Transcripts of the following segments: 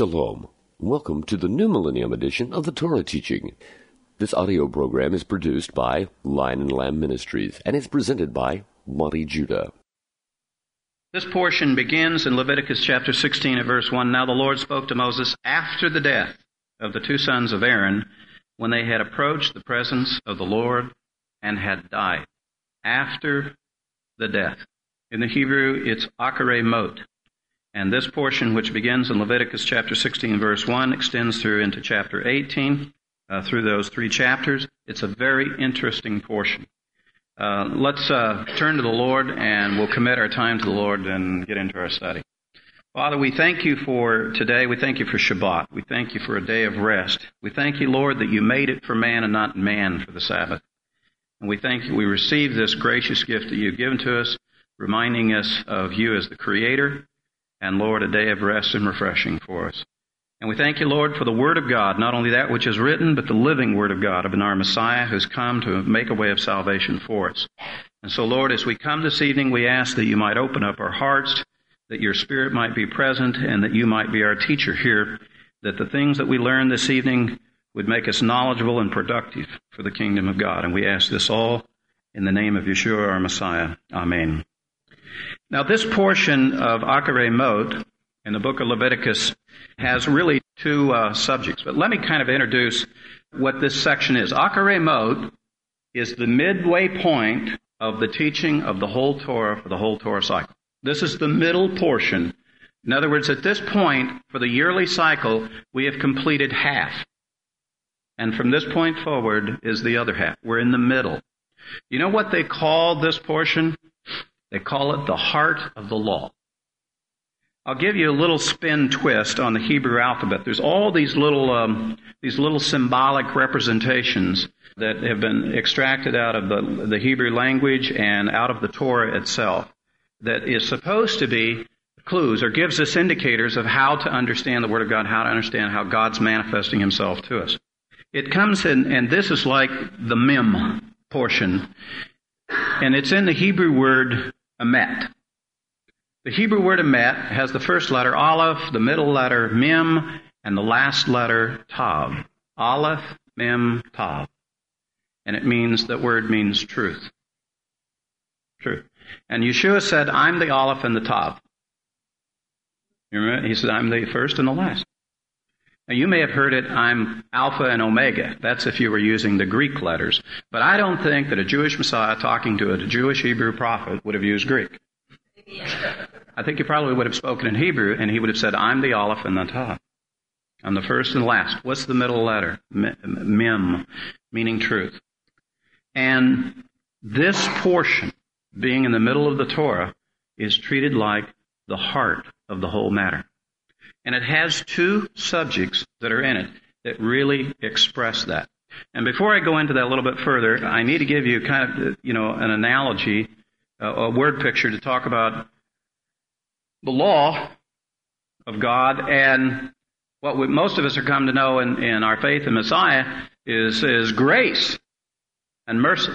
Shalom. Welcome to the New Millennium edition of the Torah teaching. This audio program is produced by Lion and Lamb Ministries and is presented by Monte Judah. This portion begins in Leviticus chapter 16 at verse 1. Now the Lord spoke to Moses after the death of the two sons of Aaron when they had approached the presence of the Lord and had died. After the death. In the Hebrew, it's acharei mot. And this portion, which begins in Leviticus chapter 16, verse 1, extends through into chapter 18, uh, through those three chapters. It's a very interesting portion. Uh, let's uh, turn to the Lord and we'll commit our time to the Lord and get into our study. Father, we thank you for today. We thank you for Shabbat. We thank you for a day of rest. We thank you, Lord, that you made it for man and not man for the Sabbath. And we thank you we receive this gracious gift that you've given to us, reminding us of you as the Creator and Lord, a day of rest and refreshing for us. And we thank you, Lord, for the Word of God, not only that which is written, but the living Word of God of our Messiah who's come to make a way of salvation for us. And so, Lord, as we come this evening, we ask that you might open up our hearts, that your Spirit might be present, and that you might be our teacher here, that the things that we learn this evening would make us knowledgeable and productive for the kingdom of God. And we ask this all in the name of Yeshua, our Messiah. Amen. Now, this portion of Acharei Mot in the book of Leviticus has really two uh, subjects, but let me kind of introduce what this section is. Acharei Mot is the midway point of the teaching of the whole Torah for the whole Torah cycle. This is the middle portion. In other words, at this point, for the yearly cycle, we have completed half. And from this point forward is the other half. We're in the middle. You know what they call this portion? They call it the heart of the law. I'll give you a little spin twist on the Hebrew alphabet. There's all these little, um, these little symbolic representations that have been extracted out of the, the Hebrew language and out of the Torah itself that is supposed to be clues or gives us indicators of how to understand the Word of God, how to understand how God's manifesting Himself to us. It comes in, and this is like the mem portion, and it's in the Hebrew word emet. The Hebrew word emet has the first letter aleph, the middle letter mem, and the last letter tav. Aleph, mem, tav. And it means, that word means truth. Truth. And Yeshua said, I'm the aleph and the tav. You remember? He said, I'm the first and the last. Now, you may have heard it, I'm Alpha and Omega. That's if you were using the Greek letters. But I don't think that a Jewish Messiah talking to a Jewish Hebrew prophet would have used Greek. I think he probably would have spoken in Hebrew and he would have said, I'm the Aleph and the Tav. I'm the first and last. What's the middle letter? Mem, meaning truth. And this portion, being in the middle of the Torah, is treated like the heart of the whole matter. And it has two subjects that are in it that really express that. And before I go into that a little bit further, I need to give you kind of, you know, an analogy, a word picture to talk about the law of God and what we, most of us are come to know in, in our faith in Messiah is, is grace and mercy.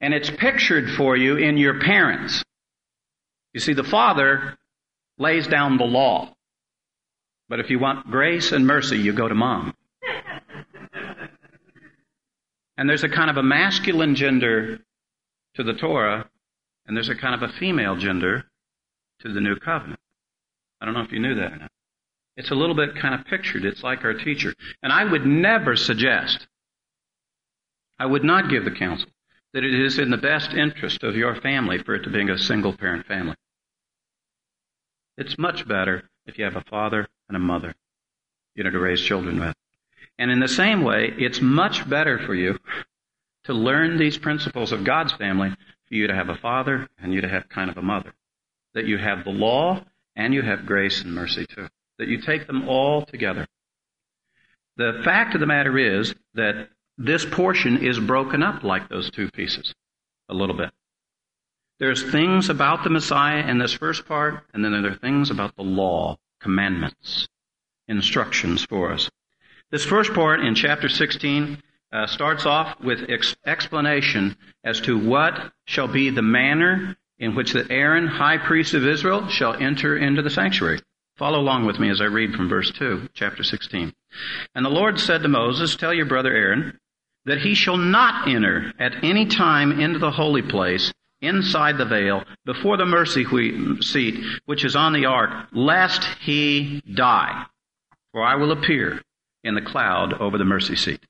And it's pictured for you in your parents. You see, the father lays down the law. But if you want grace and mercy, you go to mom. and there's a kind of a masculine gender to the Torah, and there's a kind of a female gender to the new covenant. I don't know if you knew that or not. It's a little bit kind of pictured. It's like our teacher. And I would never suggest, I would not give the counsel that it is in the best interest of your family for it to be a single parent family. It's much better if you have a father and a mother, you know, to raise children with. And in the same way, it's much better for you to learn these principles of God's family for you to have a father and you to have kind of a mother. That you have the law and you have grace and mercy too. That you take them all together. The fact of the matter is that this portion is broken up like those two pieces a little bit. There's things about the Messiah in this first part, and then there are things about the law, commandments, instructions for us. This first part in chapter 16 uh, starts off with ex- explanation as to what shall be the manner in which the Aaron, high priest of Israel, shall enter into the sanctuary. Follow along with me as I read from verse 2, chapter 16. And the Lord said to Moses, Tell your brother Aaron that he shall not enter at any time into the holy place inside the veil before the mercy seat which is on the ark, lest he die. For I will appear in the cloud over the mercy seat.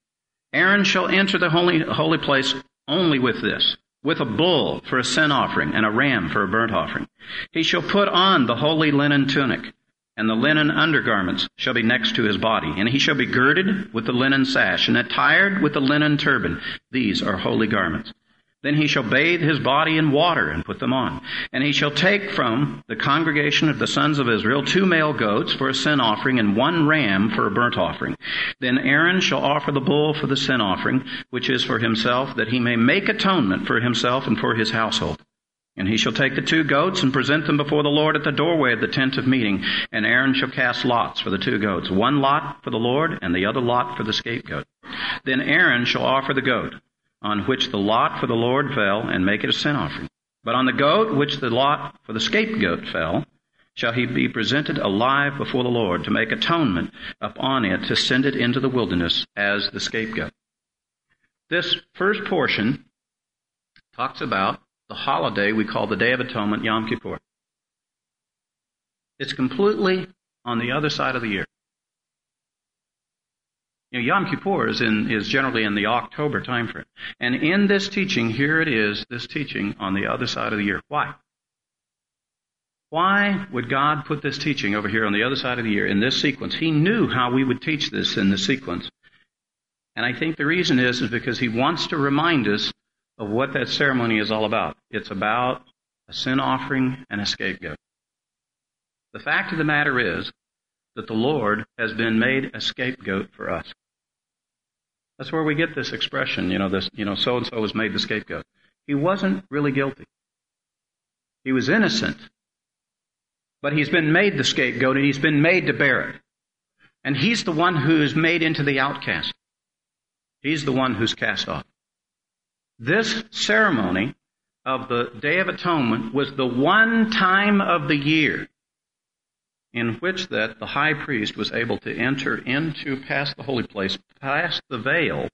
Aaron shall enter the holy, holy place only with this with a bull for a sin offering and a ram for a burnt offering. He shall put on the holy linen tunic and the linen undergarments shall be next to his body, and he shall be girded with the linen sash, and attired with the linen turban. These are holy garments. Then he shall bathe his body in water and put them on. And he shall take from the congregation of the sons of Israel two male goats for a sin offering and one ram for a burnt offering. Then Aaron shall offer the bull for the sin offering, which is for himself, that he may make atonement for himself and for his household. And he shall take the two goats and present them before the Lord at the doorway of the tent of meeting. And Aaron shall cast lots for the two goats, one lot for the Lord and the other lot for the scapegoat. Then Aaron shall offer the goat, on which the lot for the Lord fell, and make it a sin offering. But on the goat which the lot for the scapegoat fell, shall he be presented alive before the Lord to make atonement upon it to send it into the wilderness as the scapegoat. This first portion talks about the holiday we call the Day of Atonement, Yom Kippur. It's completely on the other side of the year. Yom Kippur is, in, is generally in the October timeframe. And in this teaching, here it is, this teaching on the other side of the year. Why? Why would God put this teaching over here on the other side of the year in this sequence? He knew how we would teach this in this sequence. And I think the reason is, is because He wants to remind us of what that ceremony is all about. It's about a sin offering and a scapegoat. The fact of the matter is that the Lord has been made a scapegoat for us. That's where we get this expression, you know, this, you know, so and so was made the scapegoat. He wasn't really guilty. He was innocent. But he's been made the scapegoat and he's been made to bear it. And he's the one who's made into the outcast. He's the one who's cast off. This ceremony of the Day of Atonement was the one time of the year in which that the high priest was able to enter into past the holy place, past the veil,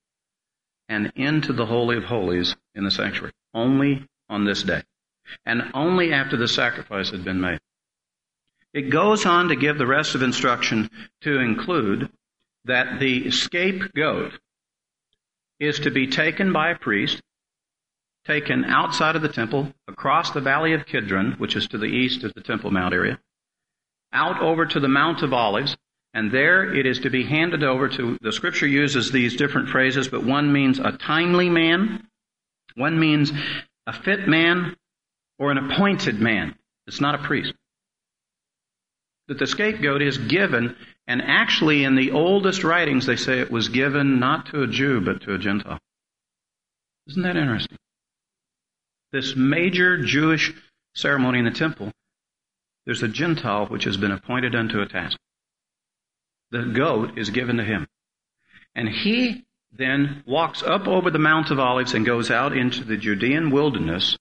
and into the Holy of Holies in the sanctuary. Only on this day. And only after the sacrifice had been made. It goes on to give the rest of instruction to include that the scapegoat is to be taken by a priest taken outside of the temple, across the valley of Kidron, which is to the east of the Temple Mount area, out over to the Mount of Olives, and there it is to be handed over to, the scripture uses these different phrases, but one means a timely man, one means a fit man, or an appointed man. It's not a priest. That the scapegoat is given, and actually in the oldest writings they say it was given not to a Jew, but to a Gentile. Isn't that interesting? this major Jewish ceremony in the temple, there's a Gentile which has been appointed unto a task. The goat is given to him. And he then walks up over the Mount of Olives and goes out into the Judean wilderness,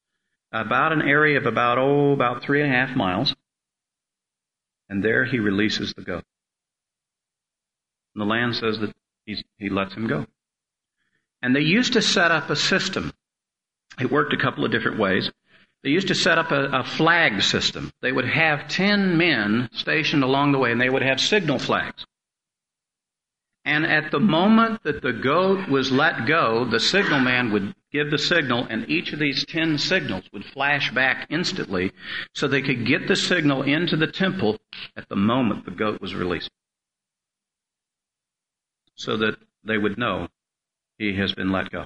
about an area of about, oh, about three and a half miles. And there he releases the goat. And the land says that he lets him go. And they used to set up a system it worked a couple of different ways. They used to set up a, a, flag system. They would have 10 men stationed along the way, and they would have signal flags. And at the moment that the goat was let go, the signal man would give the signal, and each of these 10 signals would flash back instantly so they could get the signal into the temple at the moment the goat was released. So that they would know he has been let go.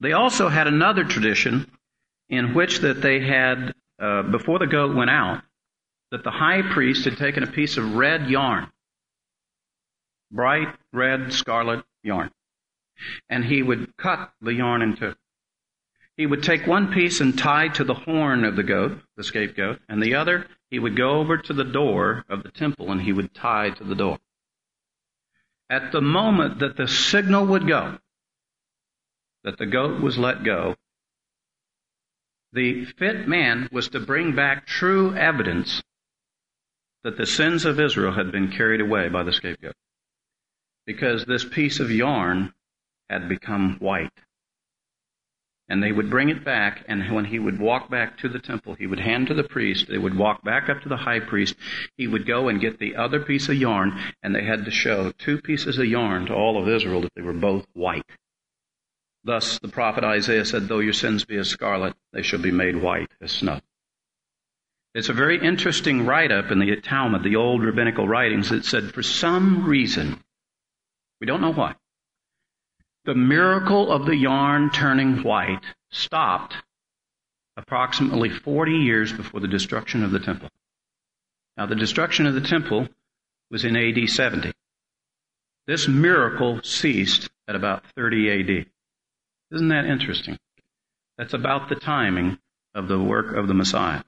They also had another tradition in which that they had, uh, before the goat went out, that the high priest had taken a piece of red yarn, bright red scarlet yarn, and he would cut the yarn in two. He would take one piece and tie to the horn of the goat, the scapegoat, and the other he would go over to the door of the temple and he would tie to the door. At the moment that the signal would go, that the goat was let go, the fit man was to bring back true evidence that the sins of Israel had been carried away by the scapegoat. Because this piece of yarn had become white. And they would bring it back, and when he would walk back to the temple, he would hand to the priest. They would walk back up to the high priest. He would go and get the other piece of yarn, and they had to show two pieces of yarn to all of Israel that they were both white. Thus, the prophet Isaiah said, Though your sins be as scarlet, they shall be made white as snow. It's a very interesting write up in the Talmud, the old rabbinical writings, that said, For some reason, we don't know why, the miracle of the yarn turning white stopped approximately 40 years before the destruction of the temple. Now, the destruction of the temple was in AD 70. This miracle ceased at about 30 AD. Isn't that interesting? That's about the timing of the work of the Messiah.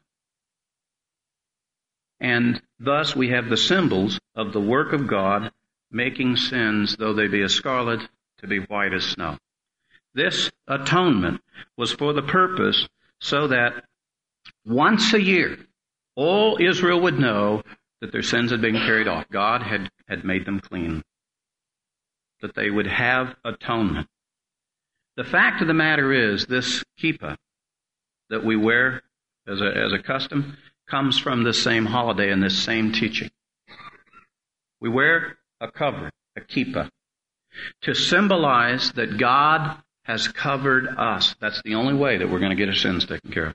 And thus we have the symbols of the work of God making sins, though they be as scarlet, to be white as snow. This atonement was for the purpose so that once a year, all Israel would know that their sins had been carried off. God had, had made them clean. That they would have atonement. The fact of the matter is, this kippah that we wear as a, as a custom comes from this same holiday and this same teaching. We wear a cover, a kippah, to symbolize that God has covered us. That's the only way that we're going to get our sins taken care of.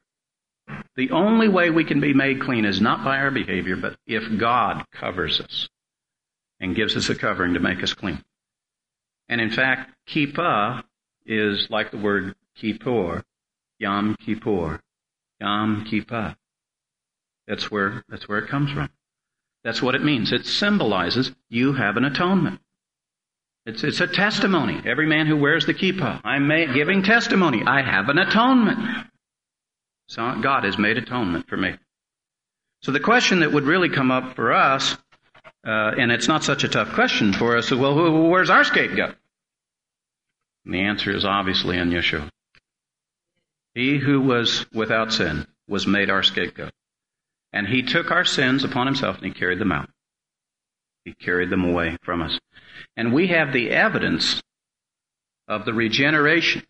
The only way we can be made clean is not by our behavior, but if God covers us and gives us a covering to make us clean. And in fact, kippah is like the word kippur, Yom Kippur, Yom Kippah. That's where, that's where it comes from. That's what it means. It symbolizes you have an atonement. It's, it's a testimony. Every man who wears the kippah, I'm giving testimony. I have an atonement. So God has made atonement for me. So the question that would really come up for us, uh, and it's not such a tough question for us, is well, who, where's our scapegoat? And the answer is obviously in Yeshua. He who was without sin was made our scapegoat. And he took our sins upon himself and he carried them out. He carried them away from us. And we have the evidence of the regeneration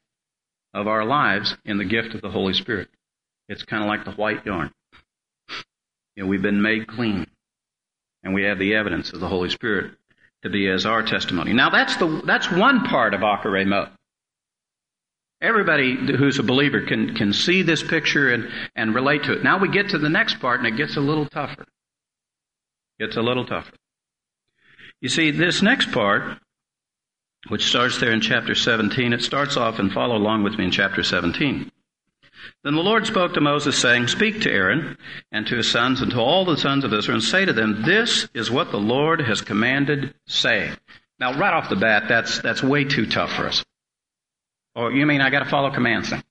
of our lives in the gift of the Holy Spirit. It's kind of like the white yarn. You know, we've been made clean. And we have the evidence of the Holy Spirit to be as our testimony. Now that's the that's one part of Acharei Mot. Everybody who's a believer can can see this picture and, and relate to it. Now we get to the next part and it gets a little tougher. Gets a little tougher. You see, this next part, which starts there in chapter 17, it starts off and follow along with me in chapter 17. Then the Lord spoke to Moses, saying, Speak to Aaron and to his sons and to all the sons of Israel, and say to them, This is what the Lord has commanded, say. Now, right off the bat, that's, that's way too tough for us. Oh, you mean I got to follow commands then?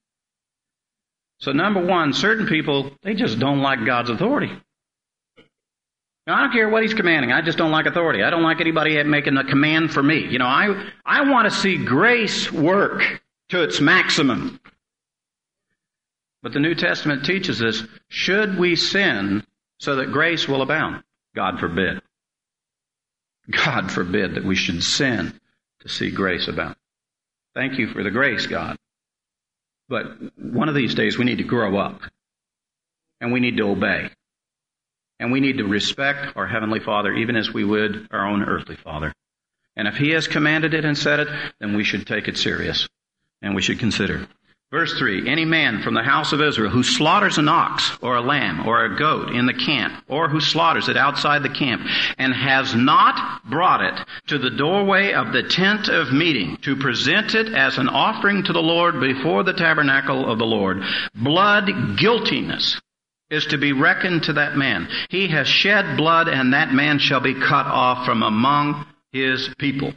So number one, certain people, they just don't like God's authority. Now, I don't care what he's commanding. I just don't like authority. I don't like anybody making a command for me. You know, I, I want to see grace work to its maximum. But the New Testament teaches us, should we sin so that grace will abound? God forbid. God forbid that we should sin to see grace abound. Thank you for the grace, God. But one of these days we need to grow up. And we need to obey. And we need to respect our Heavenly Father even as we would our own earthly Father. And if He has commanded it and said it, then we should take it serious. And we should consider. Verse 3 Any man from the house of Israel who slaughters an ox or a lamb or a goat in the camp, or who slaughters it outside the camp, and has not brought it to the doorway of the tent of meeting to present it as an offering to the Lord before the tabernacle of the Lord, blood guiltiness is to be reckoned to that man. He has shed blood, and that man shall be cut off from among his people.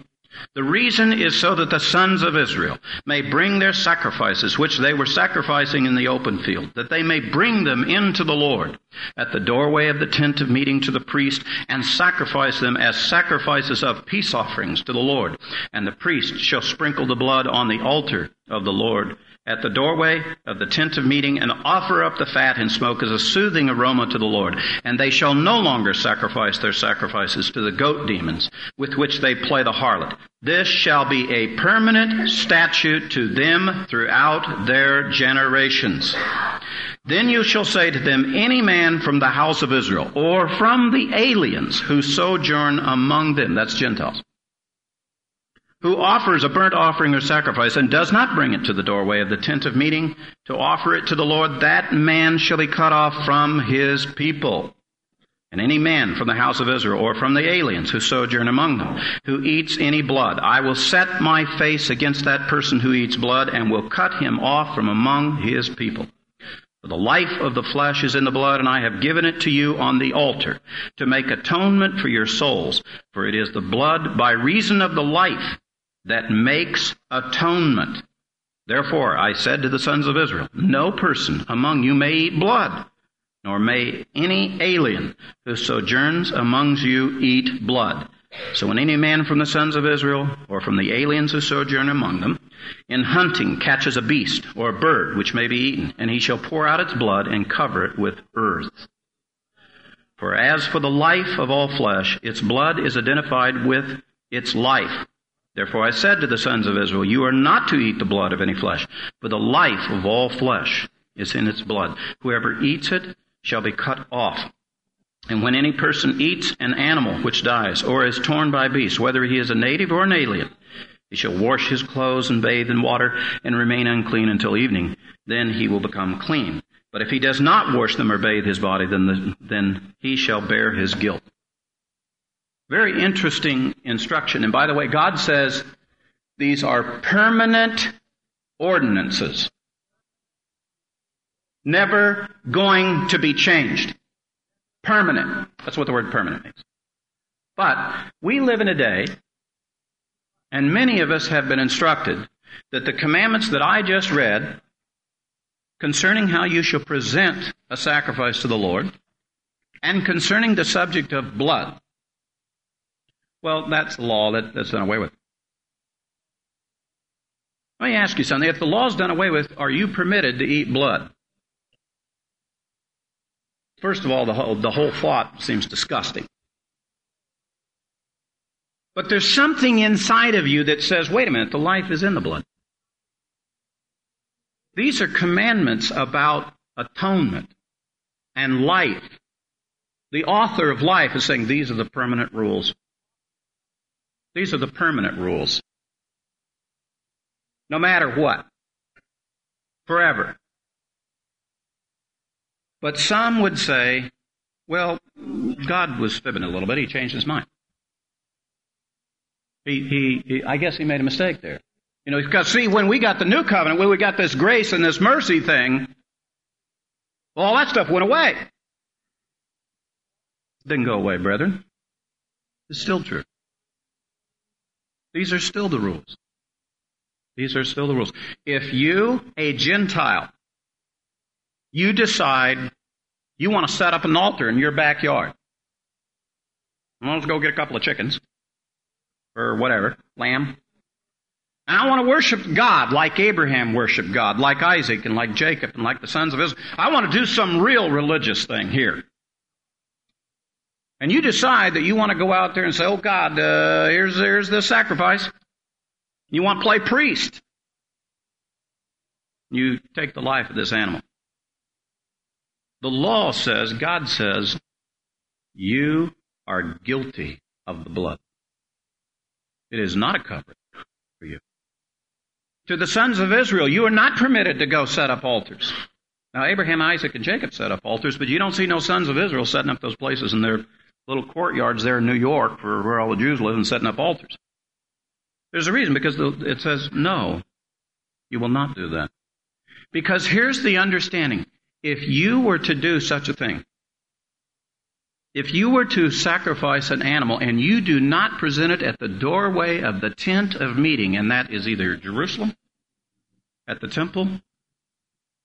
The reason is so that the sons of Israel may bring their sacrifices, which they were sacrificing in the open field, that they may bring them into the Lord at the doorway of the tent of meeting to the priest and sacrifice them as sacrifices of peace offerings to the Lord. And the priest shall sprinkle the blood on the altar of the Lord at the doorway of the tent of meeting and offer up the fat and smoke as a soothing aroma to the Lord. And they shall no longer sacrifice their sacrifices to the goat demons with which they play the harlot. This shall be a permanent statute to them throughout their generations. Then you shall say to them, any man from the house of Israel or from the aliens who sojourn among them, that's Gentiles, who offers a burnt offering or sacrifice and does not bring it to the doorway of the tent of meeting to offer it to the Lord, that man shall be cut off from his people. And any man from the house of Israel or from the aliens who sojourn among them, who eats any blood, I will set my face against that person who eats blood and will cut him off from among his people. For the life of the flesh is in the blood, and I have given it to you on the altar to make atonement for your souls. For it is the blood by reason of the life that makes atonement. Therefore, I said to the sons of Israel, no person among you may eat blood, nor may any alien who sojourns among you eat blood. So when any man from the sons of Israel, or from the aliens who sojourn among them, in hunting catches a beast or a bird which may be eaten, and he shall pour out its blood and cover it with earth. For as for the life of all flesh, its blood is identified with its life. Therefore I said to the sons of Israel, You are not to eat the blood of any flesh, for the life of all flesh is in its blood. Whoever eats it shall be cut off. And when any person eats an animal which dies, or is torn by beasts, whether he is a native or an alien, he shall wash his clothes and bathe in water and remain unclean until evening. Then he will become clean. But if he does not wash them or bathe his body, then, the, then he shall bear his guilt. Very interesting instruction. And by the way, God says these are permanent ordinances. Never going to be changed. Permanent. That's what the word permanent means. But we live in a day, and many of us have been instructed that the commandments that I just read concerning how you shall present a sacrifice to the Lord and concerning the subject of blood well, that's the law that, that's done away with. Let me ask you something. If the law's done away with, are you permitted to eat blood? First of all, the whole, the whole thought seems disgusting. But there's something inside of you that says, wait a minute, the life is in the blood. These are commandments about atonement and life. The author of life is saying these are the permanent rules these are the permanent rules. No matter what. Forever. But some would say, well, God was fibbing a little bit. He changed his mind. He, he, he, I guess he made a mistake there. You know, because see, when we got the new covenant, when we got this grace and this mercy thing, all that stuff went away. Didn't go away, brethren. It's still true. These are still the rules. These are still the rules. If you, a Gentile, you decide you want to set up an altar in your backyard, well, let's go get a couple of chickens or whatever, lamb. And I want to worship God like Abraham worshiped God, like Isaac and like Jacob and like the sons of Israel. I want to do some real religious thing here and you decide that you want to go out there and say, "Oh God, uh, here's here's the sacrifice," you want to play priest. You take the life of this animal. The law says, God says, you are guilty of the blood. It is not a cover for you. To the sons of Israel, you are not permitted to go set up altars. Now, Abraham, Isaac, and Jacob set up altars, but you don't see no sons of Israel setting up those places in their little courtyards there in New York for where all the Jews live and setting up altars. There's a reason because it says, no, you will not do that. Because here's the understanding. If you were to do such a thing, if you were to sacrifice an animal and you do not present it at the doorway of the tent of meeting, and that is either Jerusalem, at the temple,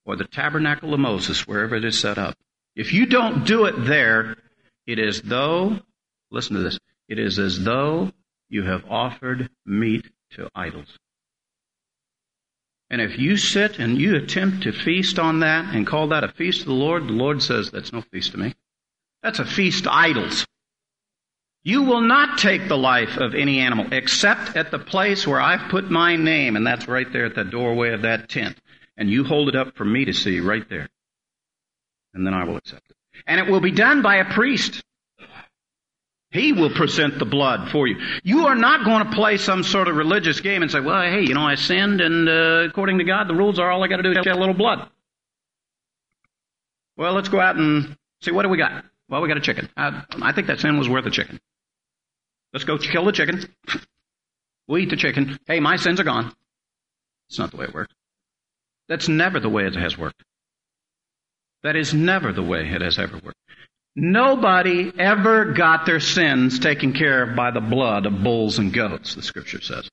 or the tabernacle of Moses, wherever it is set up, if you don't do it there, it is though, listen to this, it is as though you have offered meat to idols. And if you sit and you attempt to feast on that and call that a feast of the Lord, the Lord says, that's no feast to me. That's a feast to idols. You will not take the life of any animal except at the place where I've put my name, and that's right there at the doorway of that tent. And you hold it up for me to see right there. And then I will accept it. And it will be done by a priest. He will present the blood for you. You are not going to play some sort of religious game and say, well, hey, you know, I sinned, and uh, according to God, the rules are all I got to do is shed a little blood. Well, let's go out and see what do we got. Well, we got a chicken. I, I think that sin was worth a chicken. Let's go kill the chicken. We'll eat the chicken. Hey, my sins are gone. It's not the way it works. That's never the way it has worked. That is never the way it has ever worked. Nobody ever got their sins taken care of by the blood of bulls and goats, the scripture says.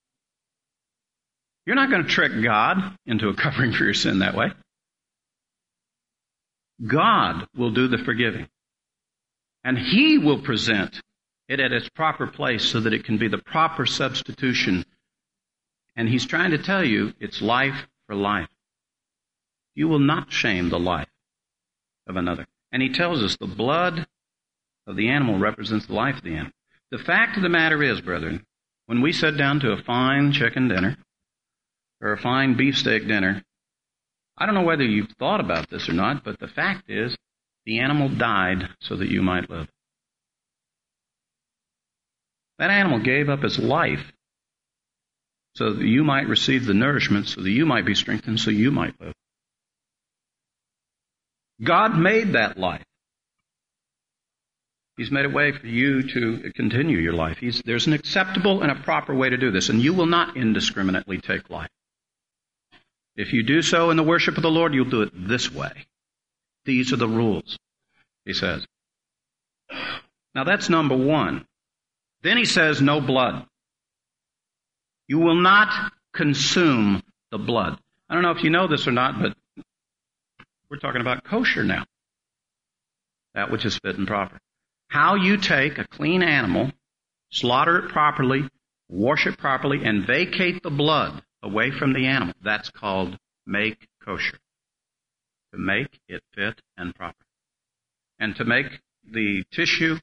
You're not going to trick God into a covering for your sin that way. God will do the forgiving. And He will present it at its proper place so that it can be the proper substitution. And He's trying to tell you it's life for life. You will not shame the life of another. And he tells us the blood of the animal represents the life of the animal. The fact of the matter is, brethren, when we sit down to a fine chicken dinner or a fine beefsteak dinner, I don't know whether you've thought about this or not, but the fact is the animal died so that you might live. That animal gave up its life so that you might receive the nourishment, so that you might be strengthened, so you might live. God made that life. He's made a way for you to continue your life. He's, there's an acceptable and a proper way to do this, and you will not indiscriminately take life. If you do so in the worship of the Lord, you'll do it this way. These are the rules, he says. Now that's number one. Then he says, no blood. You will not consume the blood. I don't know if you know this or not, but we're talking about kosher now. That which is fit and proper. How you take a clean animal, slaughter it properly, wash it properly, and vacate the blood away from the animal. That's called make kosher. To make it fit and proper. And to make the tissue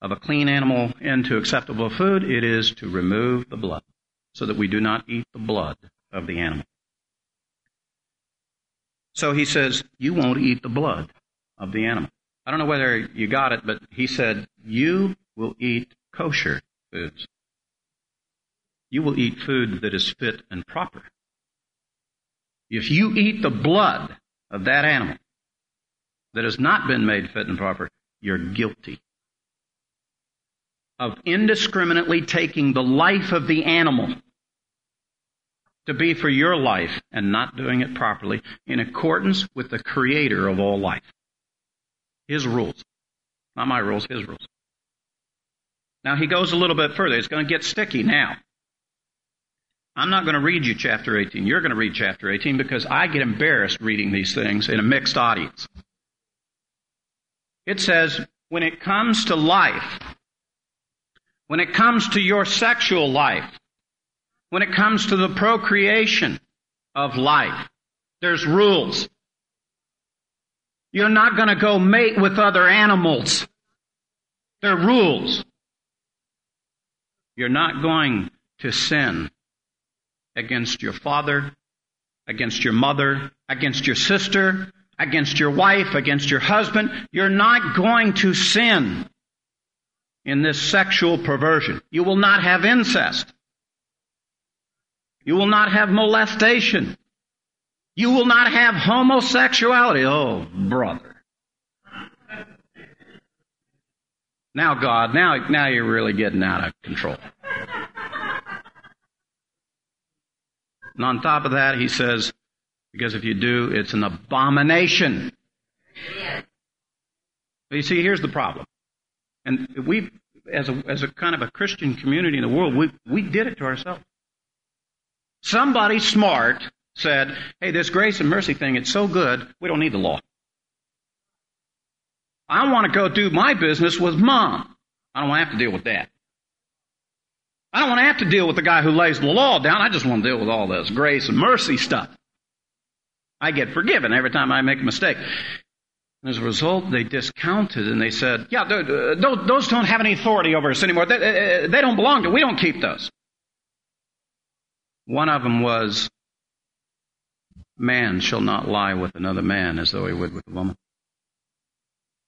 of a clean animal into acceptable food, it is to remove the blood so that we do not eat the blood of the animal. So he says, You won't eat the blood of the animal. I don't know whether you got it, but he said, You will eat kosher foods. You will eat food that is fit and proper. If you eat the blood of that animal that has not been made fit and proper, you're guilty of indiscriminately taking the life of the animal to be for your life and not doing it properly in accordance with the creator of all life. His rules. Not my rules, his rules. Now he goes a little bit further. It's going to get sticky now. I'm not going to read you chapter 18. You're going to read chapter 18 because I get embarrassed reading these things in a mixed audience. It says, when it comes to life, when it comes to your sexual life, when it comes to the procreation of life. There's rules. You're not going to go mate with other animals. There are rules. You're not going to sin against your father, against your mother, against your sister, against your wife, against your husband. You're not going to sin in this sexual perversion. You will not have incest. You will not have molestation. You will not have homosexuality. Oh, brother. Now, God, now, now you're really getting out of control. And on top of that, he says, because if you do, it's an abomination. But you see, here's the problem. And we, as a, as a kind of a Christian community in the world, we, we did it to ourselves. Somebody smart said, hey, this grace and mercy thing, it's so good, we don't need the law. I want to go do my business with mom. I don't want to have to deal with that. I don't want to have to deal with the guy who lays the law down. I just want to deal with all this grace and mercy stuff. I get forgiven every time I make a mistake. And As a result, they discounted and they said, yeah, those don't have any authority over us anymore. They don't belong to, we don't keep those. One of them was, man shall not lie with another man as though he would with a woman.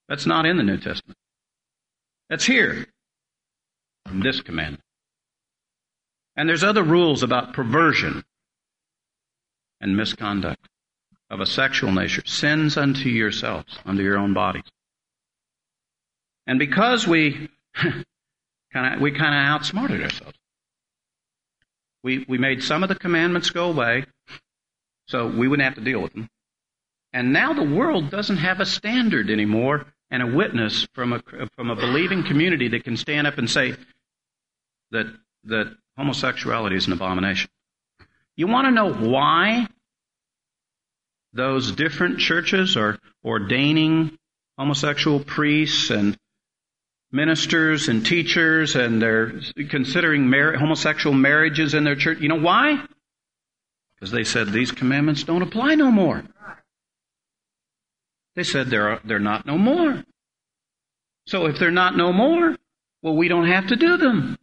That's not in the New Testament. That's here. In this commandment. And there's other rules about perversion and misconduct of a sexual nature. Sins unto yourselves, unto your own bodies. And because we kind of we kind of outsmarted ourselves, we we made some of the commandments go away, so we wouldn't have to deal with them. And now the world doesn't have a standard anymore and a witness from a from a believing community that can stand up and say that that homosexuality is an abomination. You want to know why those different churches are ordaining homosexual priests and ministers and teachers and they're considering mar- homosexual marriages in their church. You know why? Because they said these commandments don't apply no more. They said they're, they're not no more. So if they're not no more, well, we don't have to do them.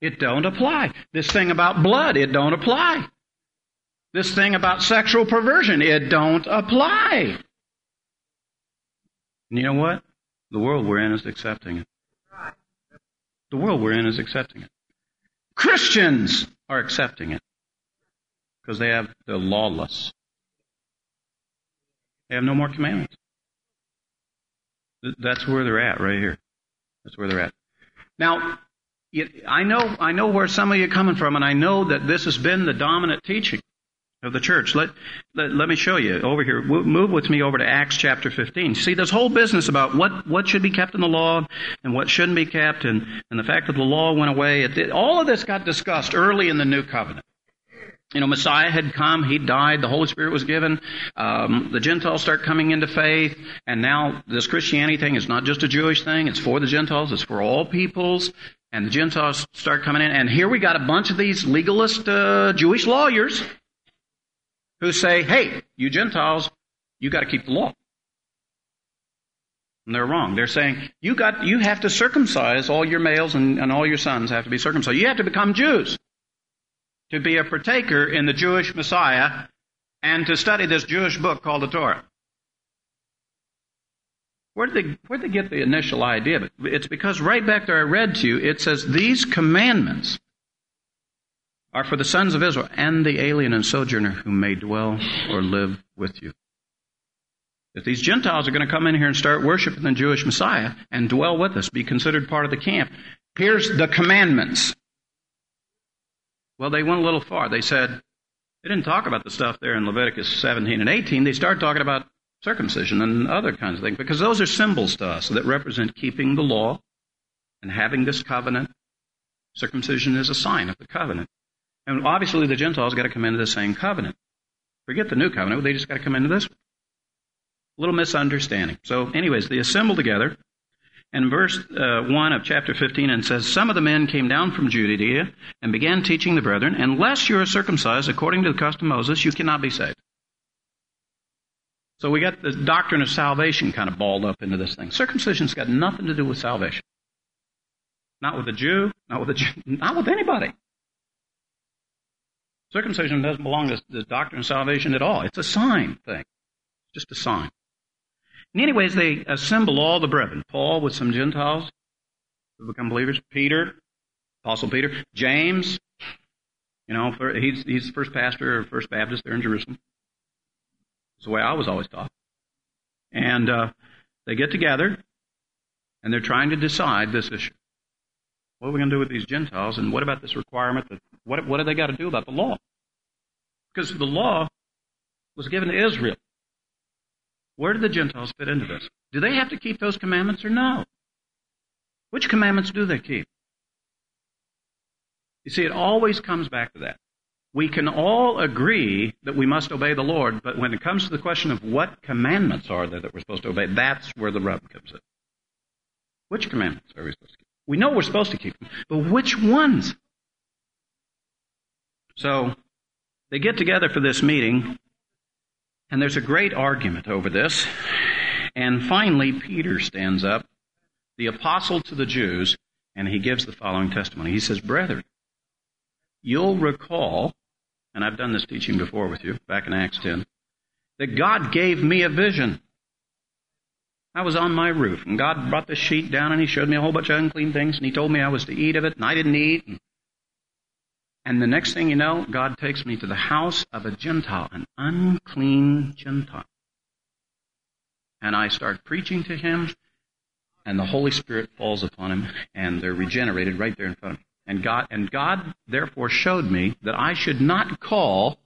It don't apply. This thing about blood, it don't apply. This thing about sexual perversion, it don't apply. And you know what? The world we're in is accepting it. The world we're in is accepting it. Christians are accepting it because they have the lawless. They have no more commandments. That's where they're at right here. That's where they're at. Now, I know, I know where some of you are coming from, and I know that this has been the dominant teaching of the church. Let, let, let me show you over here. Move with me over to Acts chapter 15. See, this whole business about what, what should be kept in the law and what shouldn't be kept, and, and the fact that the law went away, all of this got discussed early in the new covenant. You know, Messiah had come, he died, the Holy Spirit was given, um, the Gentiles start coming into faith, and now this Christianity thing is not just a Jewish thing, it's for the Gentiles, it's for all peoples, and the Gentiles start coming in, and here we got a bunch of these legalist uh, Jewish lawyers who say, hey, you Gentiles, you got to keep the law. And they're wrong. They're saying, you got, you have to circumcise all your males and, and all your sons have to be circumcised. You have to become Jews to be a partaker in the Jewish Messiah and to study this Jewish book called the Torah. Where did they, where did they get the initial idea? It's because right back there I read to you, it says, These commandments are for the sons of Israel and the alien and sojourner who may dwell or live with you. If these Gentiles are going to come in here and start worshiping the Jewish Messiah and dwell with us, be considered part of the camp, here's the commandments. Well, they went a little far. They said, they didn't talk about the stuff there in Leviticus 17 and 18. They started talking about circumcision and other kinds of things because those are symbols to us that represent keeping the law and having this covenant. Circumcision is a sign of the covenant. And obviously the Gentiles got to come into the same covenant. Forget the new covenant, they just got to come into this. A little misunderstanding. So, anyways, they assemble together and verse uh, 1 of chapter 15 and says, Some of the men came down from Judea and began teaching the brethren, unless you are circumcised according to the custom of Moses, you cannot be saved. So we got the doctrine of salvation kind of balled up into this thing. Circumcision's got nothing to do with salvation. Not with a Jew, not with a not with anybody. Circumcision doesn't belong to the doctrine of salvation at all. It's a sign thing. Just a sign. And anyways, they assemble all the brethren. Paul with some Gentiles who become believers. Peter, Apostle Peter. James, you know, he's, he's the first pastor of First Baptist there in Jerusalem. It's the way I was always taught. And uh, they get together, and they're trying to decide this issue. What are we going to do with these Gentiles, and what about this requirement? That what what do they got to do about the law? Because the law was given to Israel. Where do the Gentiles fit into this? Do they have to keep those commandments or no? Which commandments do they keep? You see, it always comes back to that. We can all agree that we must obey the Lord, but when it comes to the question of what commandments are there that we're supposed to obey, that's where the rub comes in. Which commandments are we supposed to keep? We know we're supposed to keep them, but which ones? So they get together for this meeting, and there's a great argument over this. And finally, Peter stands up, the apostle to the Jews, and he gives the following testimony. He says, Brethren, you'll recall, and I've done this teaching before with you, back in Acts 10, that God gave me a vision. I was on my roof, and God brought the sheet down, and He showed me a whole bunch of unclean things, and He told me I was to eat of it, and I didn't eat. And the next thing you know, God takes me to the house of a Gentile, an unclean Gentile. And I start preaching to him, and the Holy Spirit falls upon him, and they're regenerated right there in front of me. And God, and God therefore showed me that I should not call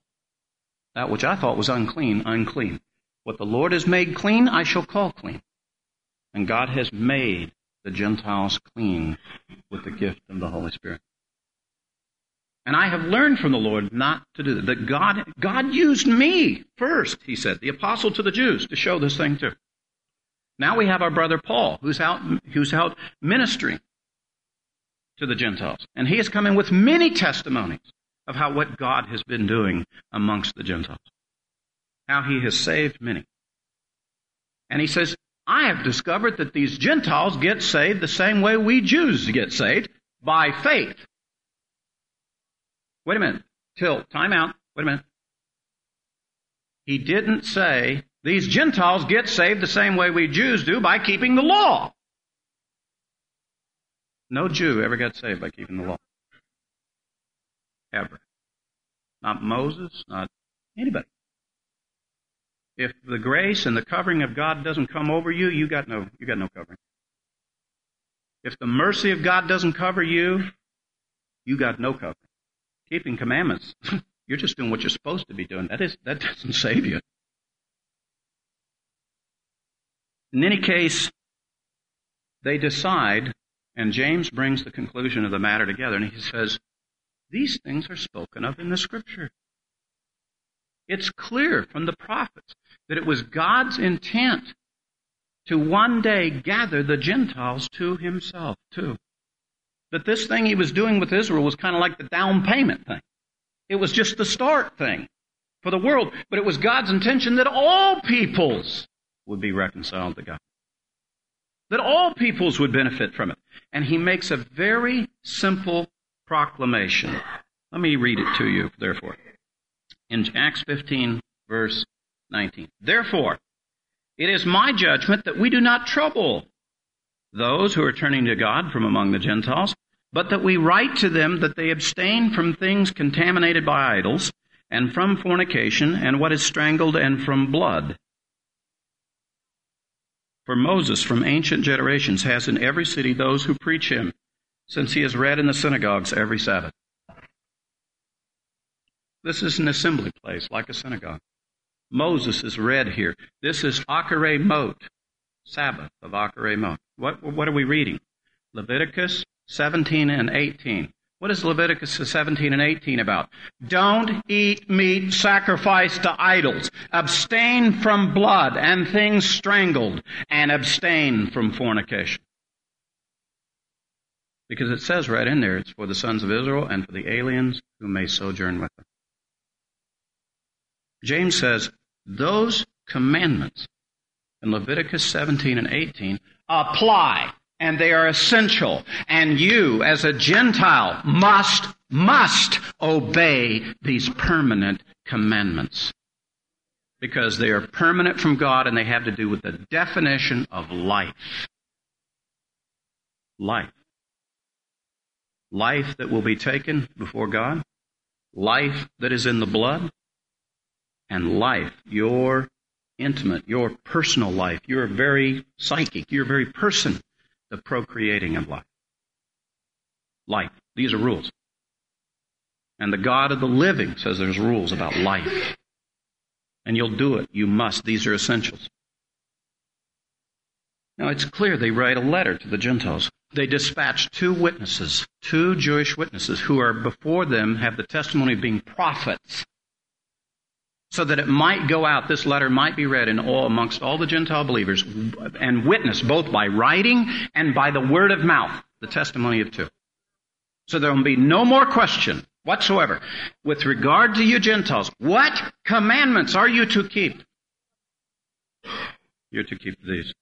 that which I thought was unclean, unclean. What the Lord has made clean, I shall call clean. And God has made the Gentiles clean with the gift of the Holy Spirit. And I have learned from the Lord not to do that. That God, God used me first, he said, the apostle to the Jews, to show this thing too. Now we have our brother Paul, who's out, who's out ministering to the Gentiles. And he has come in with many testimonies of how what God has been doing amongst the Gentiles. How he has saved many. And he says, I have discovered that these Gentiles get saved the same way we Jews get saved, by faith. Wait a minute. Till, time out. Wait a minute. He didn't say these Gentiles get saved the same way we Jews do by keeping the law. No Jew ever got saved by keeping the law. Ever. Not Moses, not anybody. If the grace and the covering of God doesn't come over you, you got no, you got no covering. If the mercy of God doesn't cover you, you got no covering. Keeping commandments, you're just doing what you're supposed to be doing. That is, that doesn't save you. In any case, they decide, and James brings the conclusion of the matter together, and he says, these things are spoken of in the scripture. It's clear from the prophets that it was God's intent to one day gather the Gentiles to himself, too. That this thing he was doing with Israel was kind of like the down payment thing. It was just the start thing for the world, but it was God's intention that all peoples would be reconciled to God. That all peoples would benefit from it. And he makes a very simple proclamation. Let me read it to you, therefore. In Acts 15, verse 19. Therefore, it is my judgment that we do not trouble those who are turning to God from among the Gentiles, but that we write to them that they abstain from things contaminated by idols, and from fornication, and what is strangled, and from blood. For Moses from ancient generations has in every city those who preach him, since he is read in the synagogues every Sabbath. This is an assembly place, like a synagogue. Moses is read here. This is Acharei Mot, Sabbath of Acharei Mot. What, what are we reading? Leviticus 17 and 18. What is Leviticus 17 and 18 about? Don't eat meat sacrificed to idols. Abstain from blood and things strangled, and abstain from fornication. Because it says right in there, it's for the sons of Israel and for the aliens who may sojourn with them. James says, those commandments in Leviticus 17 and 18 apply and they are essential. And you, as a Gentile, must, must obey these permanent commandments. Because they are permanent from God and they have to do with the definition of life. Life. Life that will be taken before God. Life that is in the blood. And life, your intimate, your personal life, your very psychic, your very person the procreating of life. Life. These are rules. And the God of the living says there's rules about life. And you'll do it. You must. These are essentials. Now it's clear they write a letter to the Gentiles. They dispatch two witnesses, two Jewish witnesses who are before them have the testimony of being prophets so that it might go out, this letter might be read in all, amongst all the Gentile believers and witnessed both by writing and by the word of mouth. the testimony of two. So there will be no more question whatsoever. With regard to you Gentiles, what commandments are you to keep? You're to keep these.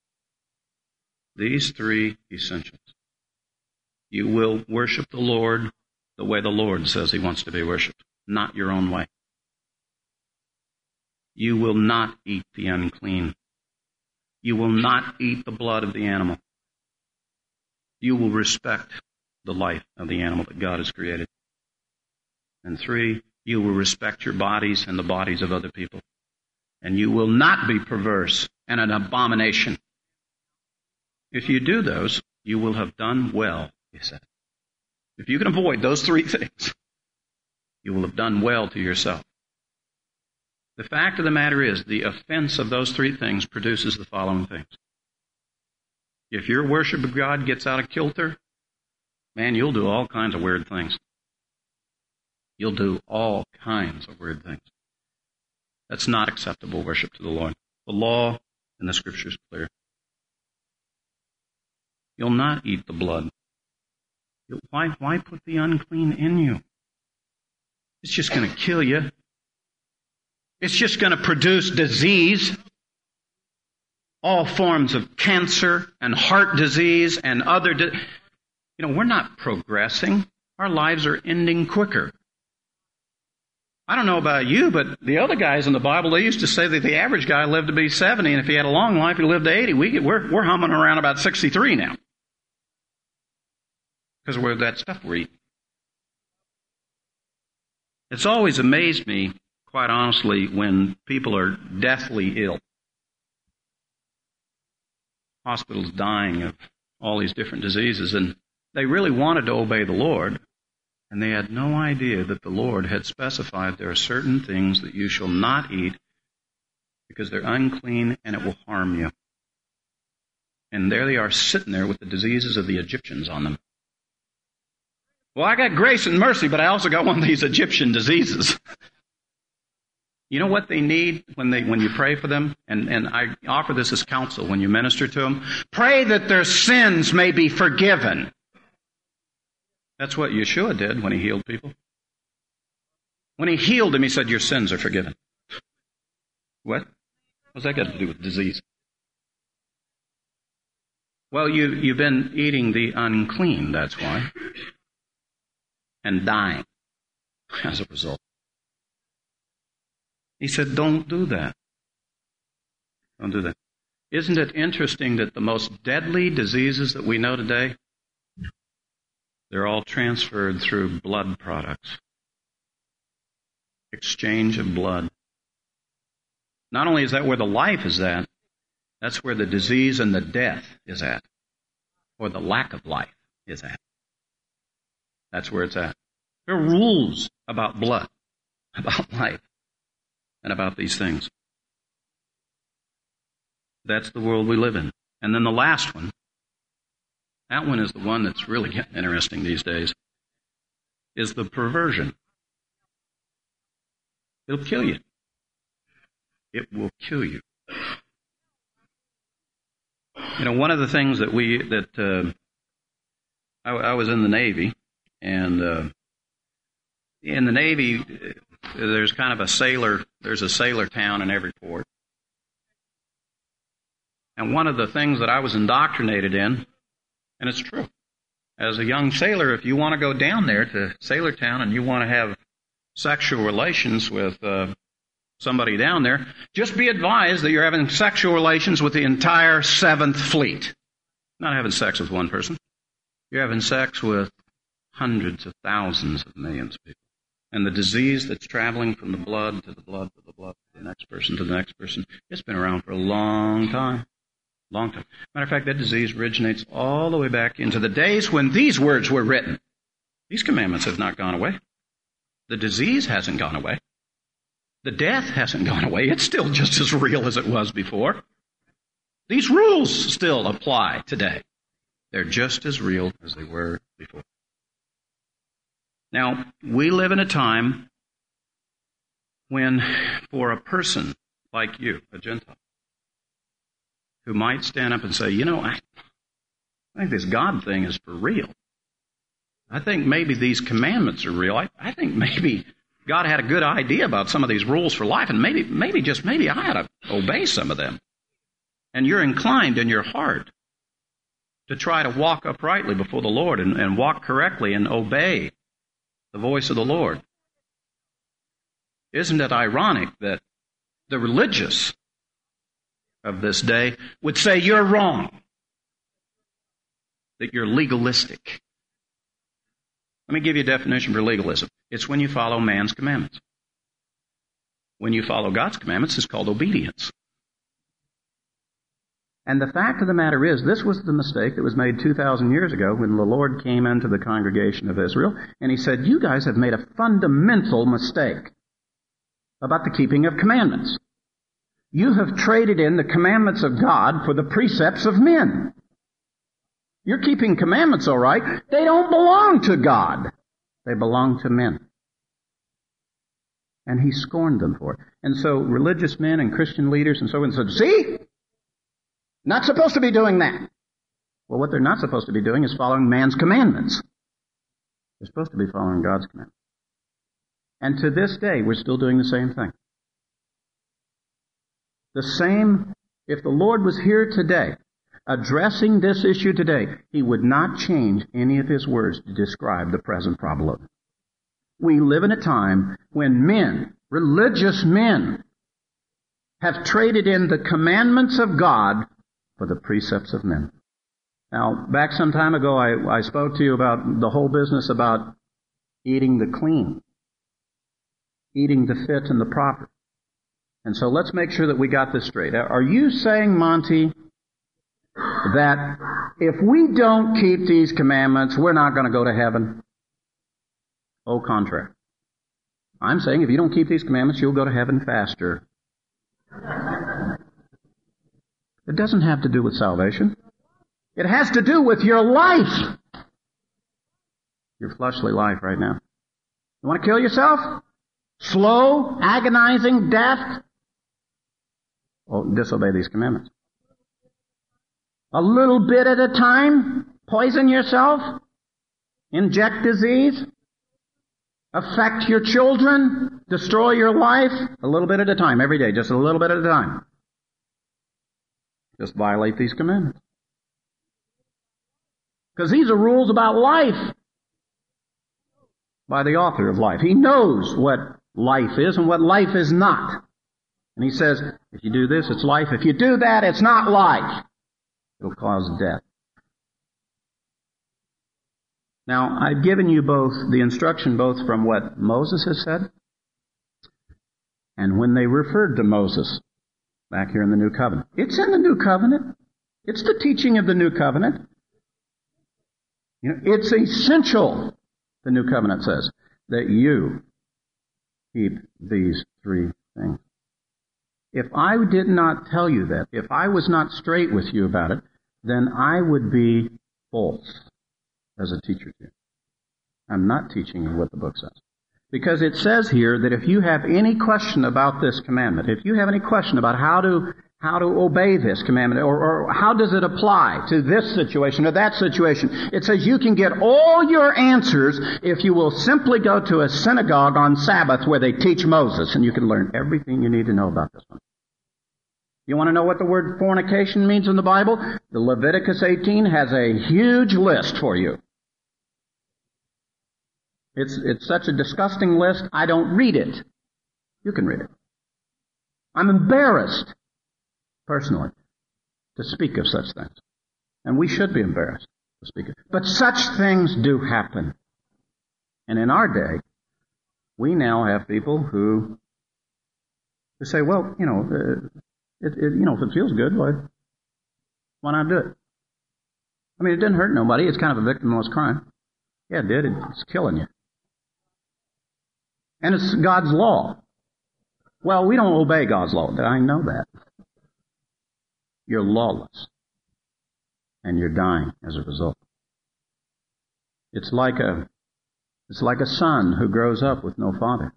These three essentials. You will worship the Lord the way the Lord says he wants to be worshiped, not your own way. You will not eat the unclean. You will not eat the blood of the animal. You will respect the life of the animal that God has created. And three, you will respect your bodies and the bodies of other people. And you will not be perverse and an abomination. If you do those, you will have done well, he said. If you can avoid those three things, you will have done well to yourself. The fact of the matter is, the offense of those three things produces the following things. If your worship of God gets out of kilter, man, you'll do all kinds of weird things. You'll do all kinds of weird things. That's not acceptable worship to the Lord. The law and the scriptures clear. You'll not eat the blood. Why, why put the unclean in you? It's just going to kill you. It's just going to produce disease. All forms of cancer and heart disease and other. Di- you know, we're not progressing. Our lives are ending quicker. I don't know about you, but the other guys in the Bible, they used to say that the average guy lived to be 70, and if he had a long life, he lived to 80. We, we're, we're humming around about 63 now. Because we're that stuff we're eating. It's always amazed me quite honestly, when people are deathly ill. Hospitals dying of all these different diseases, and they really wanted to obey the Lord, and they had no idea that the Lord had specified there are certain things that you shall not eat because they're unclean and it will harm you. And there they are sitting there with the diseases of the Egyptians on them. Well, I got grace and mercy, but I also got one of these Egyptian diseases. You know what they need when they when you pray for them? And and I offer this as counsel when you minister to them. Pray that their sins may be forgiven. That's what Yeshua did when he healed people. When he healed them, he said, Your sins are forgiven. What? What's that got to do with disease? Well, you, you've been eating the unclean, that's why. And dying as a result. He said, Don't do that. Don't do that. Isn't it interesting that the most deadly diseases that we know today, they're all transferred through blood products? Exchange of blood. Not only is that where the life is at, that's where the disease and the death is at, or the lack of life is at. That's where it's at. There are rules about blood, about life and about these things. That's the world we live in. And then the last one, that one is the one that's really getting interesting these days, is the perversion. It'll kill you. It will kill you. You know, one of the things that we, that, uh, I, I was in the Navy, and, uh, in the Navy, there's kind of a sailor, there's a sailor town in every port. And one of the things that I was indoctrinated in, and it's true, as a young sailor, if you want to go down there to Sailor Town and you want to have sexual relations with uh, somebody down there, just be advised that you're having sexual relations with the entire Seventh Fleet. Not having sex with one person. You're having sex with hundreds of thousands of millions of people and the disease that's traveling from the blood to the blood to the blood to the next person to the next person, it's been around for a long time. Long time. Matter of fact, that disease originates all the way back into the days when these words were written. These commandments have not gone away. The disease hasn't gone away. The death hasn't gone away. It's still just as real as it was before. These rules still apply today. They're just as real as they were before. Now, we live in a time when, for a person like you, a Gentile, who might stand up and say, you know, I, I think this God thing is for real. I think maybe these commandments are real. I, I think maybe God had a good idea about some of these rules for life, and maybe, maybe just maybe I ought to obey some of them. And you're inclined in your heart to try to walk uprightly before the Lord and, and walk correctly and obey the voice of the Lord. Isn't it ironic that the religious of this day would say you're wrong, that you're legalistic? Let me give you a definition for legalism. It's when you follow man's commandments. When you follow God's commandments, it's called obedience. And the fact of the matter is, this was the mistake that was made 2,000 years ago when the Lord came into the congregation of Israel and he said, You guys have made a fundamental mistake about the keeping of commandments. You have traded in the commandments of God for the precepts of men. You're keeping commandments all right. They don't belong to God. They belong to men. And he scorned them for it. And so religious men and Christian leaders and so on said, see? Not supposed to be doing that. Well, what they're not supposed to be doing is following man's commandments. They're supposed to be following God's commandments. And to this day, we're still doing the same thing. The same, if the Lord was here today, addressing this issue today, he would not change any of his words to describe the present problem. We live in a time when men, religious men, have traded in the commandments of God for the precepts of men. Now, back some time ago, I, I spoke to you about the whole business about eating the clean, eating the fit and the proper. And so let's make sure that we got this straight. Are you saying, Monte, that if we don't keep these commandments, we're not going to go to heaven? Au contraire. I'm saying if you don't keep these commandments, you'll go to heaven faster. It doesn't have to do with salvation. It has to do with your life. Your fleshly life right now. You want to kill yourself? Slow, agonizing death? Well, disobey these commandments. A little bit at a time? Poison yourself? Inject disease? Affect your children? Destroy your life? A little bit at a time, every day, just a little bit at a time. Just violate these commandments. Because these are rules about life by the author of life. He knows what life is and what life is not. And he says, if you do this, it's life. If you do that, it's not life. It'll cause death. Now, I've given you both the instruction both from what Moses has said and when they referred to Moses back here in the New Covenant. It's in the New Covenant. It's the teaching of the New Covenant. You know, it's essential, the New Covenant says, that you keep these three things. If I did not tell you that, if I was not straight with you about it, then I would be false as a teacher to you. I'm not teaching you what the book says. Because it says here that if you have any question about this commandment, if you have any question about how to how to obey this commandment, or, or, how does it apply to this situation or that situation. It says you can get all your answers if you will simply go to a synagogue on Sabbath where they teach Moses, and you can learn everything you need to know about this one. You want to know what the word fornication means in the Bible? The Leviticus 18 has a huge list for you. It's, it's such a disgusting list, I don't read it. You can read it. I'm embarrassed, personally, to speak of such things. And we should be embarrassed to speak of it. But such things do happen. And in our day, we now have people who, who say, well, you know, uh, it, it, you know, if it feels good, why, why not do it? I mean, it didn't hurt nobody. It's kind of a victimless crime. Yeah, it did. It's killing you. And it's God's law. Well, we don't obey God's law. I know that. You're lawless. And you're dying as a result. It's like a, it's like a son who grows up with no father.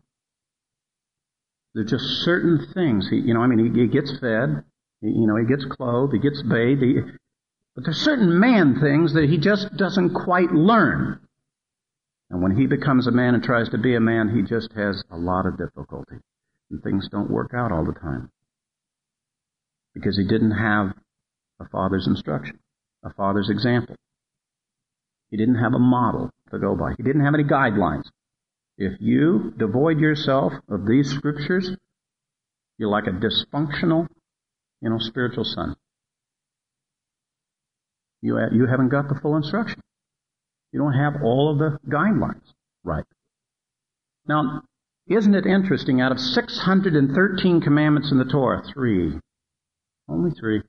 There's just certain things. He, you know, I mean, he, he gets fed. He, you know, he gets clothed. He gets bathed. He, But there's certain man things that he just doesn't quite learn. And when he becomes a man and tries to be a man, he just has a lot of difficulty. And things don't work out all the time. Because he didn't have a father's instruction, a father's example. He didn't have a model to go by. He didn't have any guidelines. If you devoid yourself of these scriptures, you're like a dysfunctional, you know, spiritual son. You, you haven't got the full instruction. You don't have all of the guidelines right. Now, isn't it interesting? Out of 613 commandments in the Torah, three, only three.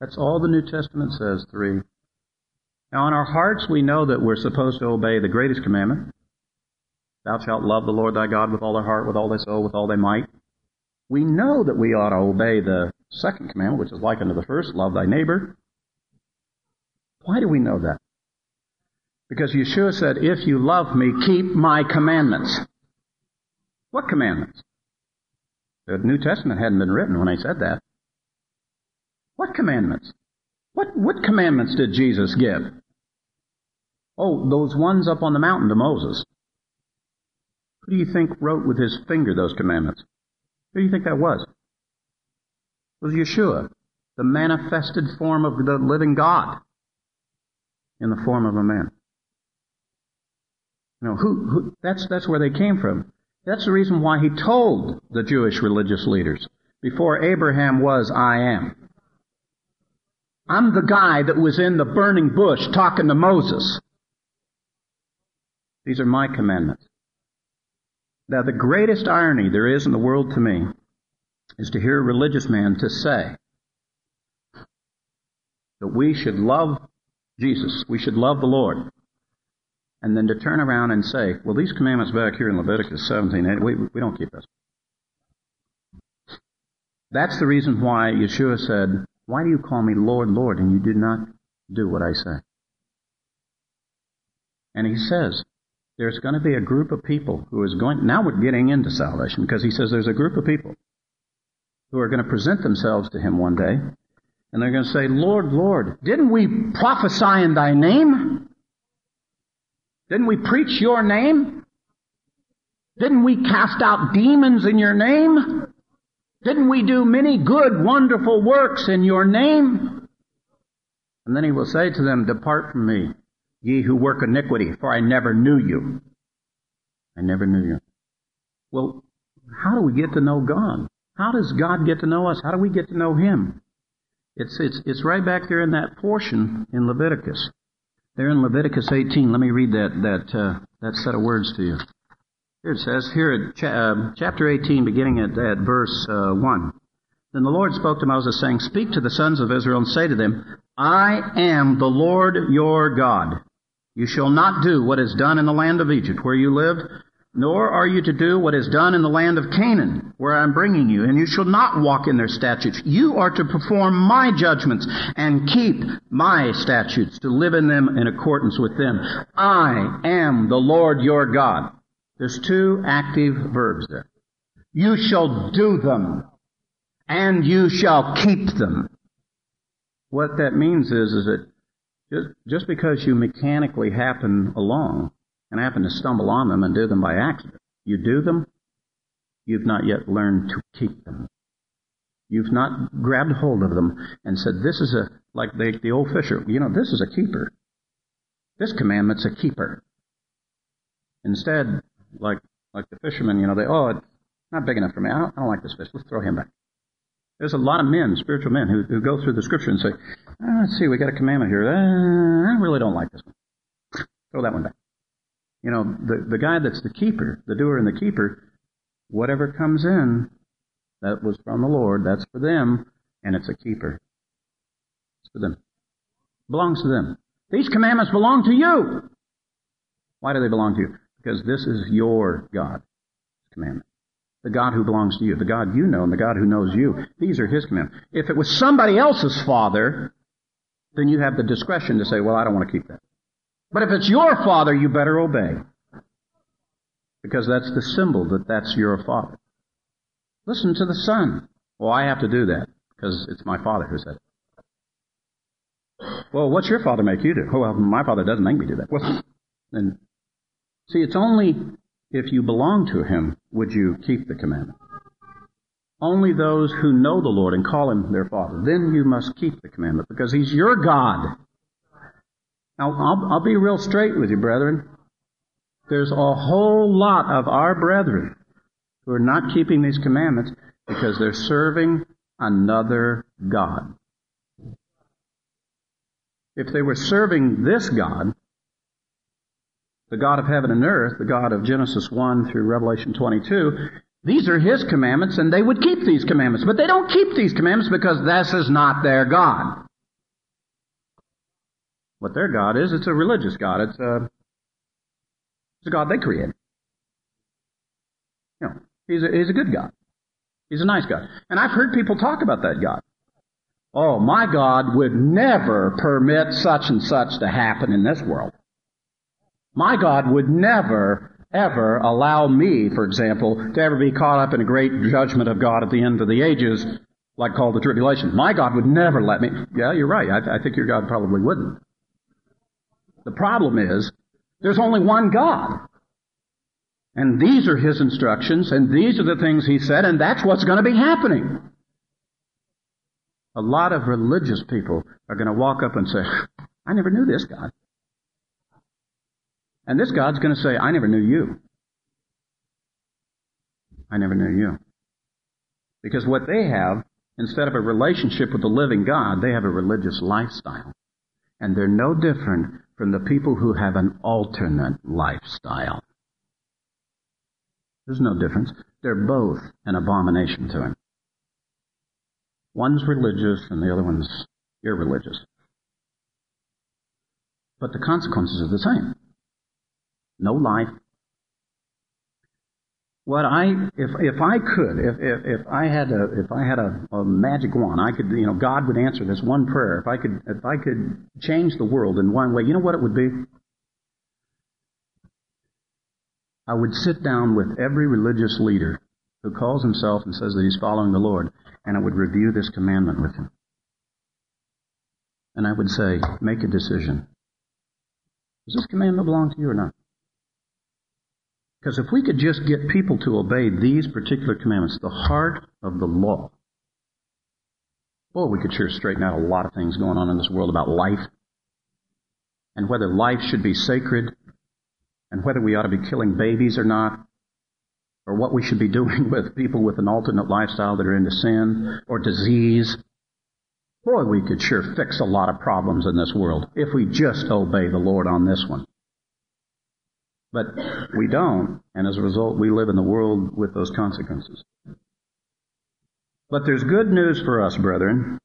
That's all the New Testament says, three. Now, in our hearts, we know that we're supposed to obey the greatest commandment. Thou shalt love the Lord thy God with all thy heart, with all thy soul, with all thy might. We know that we ought to obey the second commandment, which is like unto the first, love thy neighbor. Why do we know that? Because Yeshua said, if you love me, keep my commandments. What commandments? The New Testament hadn't been written when I said that. What commandments? What, what commandments did Jesus give? Oh, those ones up on the mountain to Moses. Who do you think wrote with his finger those commandments? Who do you think that was? It was Yeshua, the manifested form of the living God in the form of a man. You know, who, who, that's, that's where they came from. That's the reason why he told the Jewish religious leaders, before Abraham was, I am. I'm the guy that was in the burning bush talking to Moses. These are my commandments. Now, the greatest irony there is in the world to me is to hear a religious man to say that we should love Jesus, we should love the Lord, and then to turn around and say, well, these commandments back here in Leviticus 17, 8, we, we don't keep this. That's the reason why Yeshua said, why do you call me Lord, Lord, and you do not do what I say? And he says, there's going to be a group of people who is going, now we're getting into salvation, because he says there's a group of people who are going to present themselves to him one day, and they're going to say, Lord, Lord, didn't we prophesy in thy name? Didn't we preach your name? Didn't we cast out demons in your name? Didn't we do many good, wonderful works in your name? And then he will say to them, Depart from me, ye who work iniquity, for I never knew you. I never knew you. Well, how do we get to know God? How does God get to know us? How do we get to know Him? It's, it's, it's right back there in that portion in Leviticus. There in Leviticus 18, let me read that, that, uh, that set of words to you. Here it says, here at uh, chapter 18, beginning at, at verse uh, 1. Then the Lord spoke to Moses, saying, Speak to the sons of Israel and say to them, I am the Lord your God. You shall not do what is done in the land of Egypt, where you lived, nor are you to do what is done in the land of Canaan, where I am bringing you, and you shall not walk in their statutes. You are to perform my judgments and keep my statutes, to live in them in accordance with them. I am the Lord your God. There's two active verbs there. You shall do them, and you shall keep them. What that means is, is that just, just because you mechanically happen along and happen to stumble on them and do them by accident, you do them, you've not yet learned to keep them. You've not grabbed hold of them and said, this is a, like the, the old fisher, you know, this is a keeper. This commandment's a keeper. Instead, like, like the fishermen, you know, they, oh, it's not big enough for me. I don't, I don't like this fish. Let's throw him back. There's a lot of men, spiritual men, who, who go through the scripture and say, oh, let's see, we got a commandment here. Uh, I really don't like this one. Throw that one back. You know, the, the guy that's the keeper, the doer and the keeper, whatever comes in, that was from the Lord, that's for them, and it's a keeper. It's for them. It belongs to them. These commandments belong to you. Why do they belong to you? Because this is your God commandment. The God who belongs to you, the God you know, and the God who knows you. These are His commandments. If it was somebody else's father, then you have the discretion to say, well, I don't want to keep that. But if it's your father, you better obey. Because that's the symbol that that's your father. Listen to the son. Well, I have to do that because it's my father who said it. Well, what's your father make you do? Well, my father doesn't make me do that. Well, and see, it's only if you belong to him would you keep the commandment. Only those who know the Lord and call him their father. Then you must keep the commandment because he's your God. Now, I'll, I'll be real straight with you, brethren. There's a whole lot of our brethren who are not keeping these commandments because they're serving another God. If they were serving this God, the God of heaven and earth, the God of Genesis 1 through Revelation 22, these are His commandments and they would keep these commandments. But they don't keep these commandments because this is not their God. What their God is, it's a religious God. It's a, it's a God they created. You know, he's a, he's a good God. He's a nice God. And I've heard people talk about that God. Oh, my God would never permit such and such to happen in this world. My God would never, ever allow me, for example, to ever be caught up in a great judgment of God at the end of the ages, like called the tribulation. My God would never let me. Yeah, you're right. I, I think your God probably wouldn't. The problem is, there's only one God. And these are His instructions, and these are the things He said, and that's what's going to be happening. A lot of religious people are going to walk up and say, I never knew this God. And this God's going to say, I never knew you. I never knew you. Because what they have, instead of a relationship with the living God, they have a religious lifestyle. And they're no different from the people who have an alternate lifestyle. There's no difference. They're both an abomination to him. One's religious and the other one's irreligious. But the consequences are the same. No life. What I, if, if I could, if, if, if I had a, if I had a, a magic wand, I could, you know, God would answer this one prayer. If I could, if I could change the world in one way, you know what it would be? I would sit down with every religious leader who calls himself and says that he's following the Lord, and I would review this commandment with him. And I would say, make a decision. Does this commandment belong to you or not? Because if we could just get people to obey these particular commandments, the heart of the law, boy, we could sure straighten out a lot of things going on in this world about life and whether life should be sacred and whether we ought to be killing babies or not or what we should be doing with people with an alternate lifestyle that are into sin or disease. Boy, we could sure fix a lot of problems in this world if we just obey the Lord on this one. But we don't, and as a result, we live in the world with those consequences. But there's good news for us, brethren,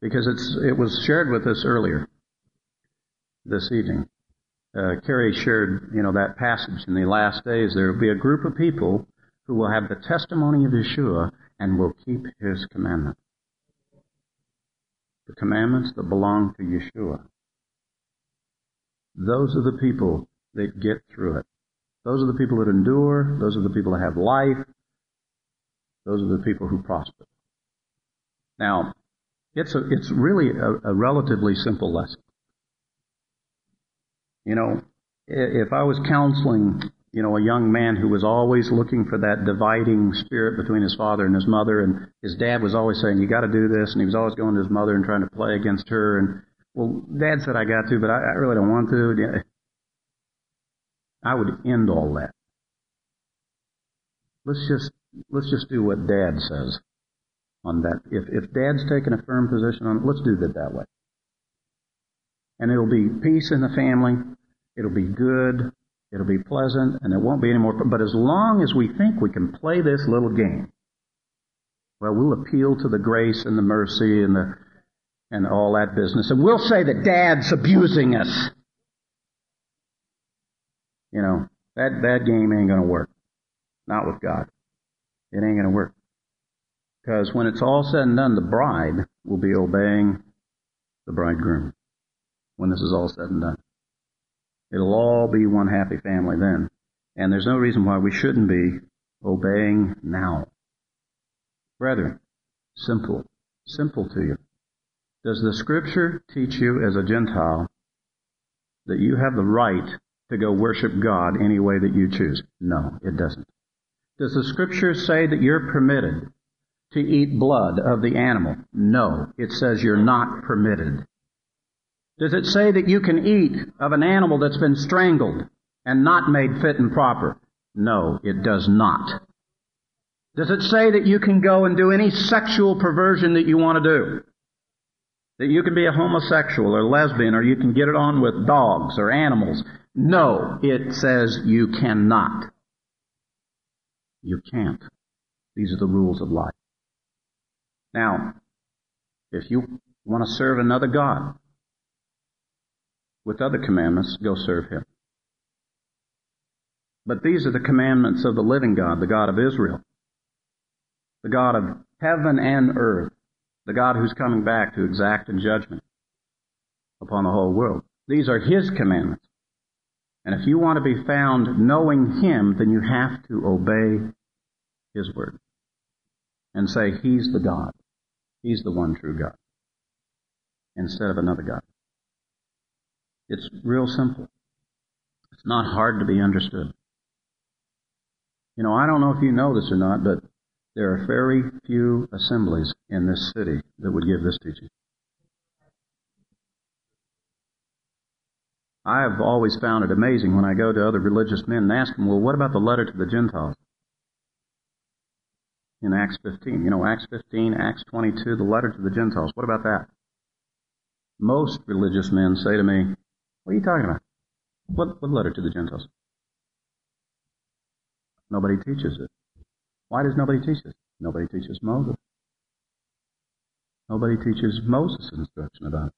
because it's, it was shared with us earlier this evening. Uh, shared, you know, that passage in the last days. There will be a group of people who will have the testimony of Yeshua and will keep his commandment. The commandments that belong to Yeshua. Those are the people that get through it. Those are the people that endure. Those are the people that have life. Those are the people who prosper. Now, it's a, it's really a, a relatively simple lesson. You know, if I was counseling you know, a young man who was always looking for that dividing spirit between his father and his mother, and his dad was always saying, "You got to do this," and he was always going to his mother and trying to play against her. And well, Dad said I got to, but I, I really don't want to. I would end all that. Let's just let's just do what Dad says on that. If if Dad's taking a firm position on it, let's do it that way. And it'll be peace in the family. It'll be good. It'll be pleasant and it won't be any more. But as long as we think we can play this little game, well, we'll appeal to the grace and the mercy and the and all that business, and we'll say that Dad's abusing us. You know that that game ain't going to work. Not with God. It ain't going to work. Because when it's all said and done, the bride will be obeying the bridegroom. When this is all said and done. It'll all be one happy family then. And there's no reason why we shouldn't be obeying now. Brethren, simple, simple to you. Does the Scripture teach you as a Gentile that you have the right to go worship God any way that you choose? No, it doesn't. Does the Scripture say that you're permitted to eat blood of the animal? No, it says you're not permitted. Does it say that you can eat of an animal that's been strangled and not made fit and proper? No, it does not. Does it say that you can go and do any sexual perversion that you want to do? That you can be a homosexual or lesbian or you can get it on with dogs or animals? No, it says you cannot. You can't. These are the rules of life. Now, if you want to serve another God with other commandments, go serve Him. But these are the commandments of the living God, the God of Israel, the God of heaven and earth, the God who's coming back to exact a judgment upon the whole world. These are His commandments. And if you want to be found knowing Him, then you have to obey His word and say, He's the God. He's the one true God instead of another God. It's real simple. It's not hard to be understood. You know, I don't know if you know this or not, but there are very few assemblies in this city that would give this teaching. I have always found it amazing when I go to other religious men and ask them, well, what about the letter to the Gentiles? In Acts 15. You know, Acts 15, Acts 22, the letter to the Gentiles. What about that? Most religious men say to me, what are you talking about? What, what letter to the Gentiles? Nobody teaches it. Why does nobody teach it? Nobody teaches Moses. Nobody teaches Moses' instruction about it.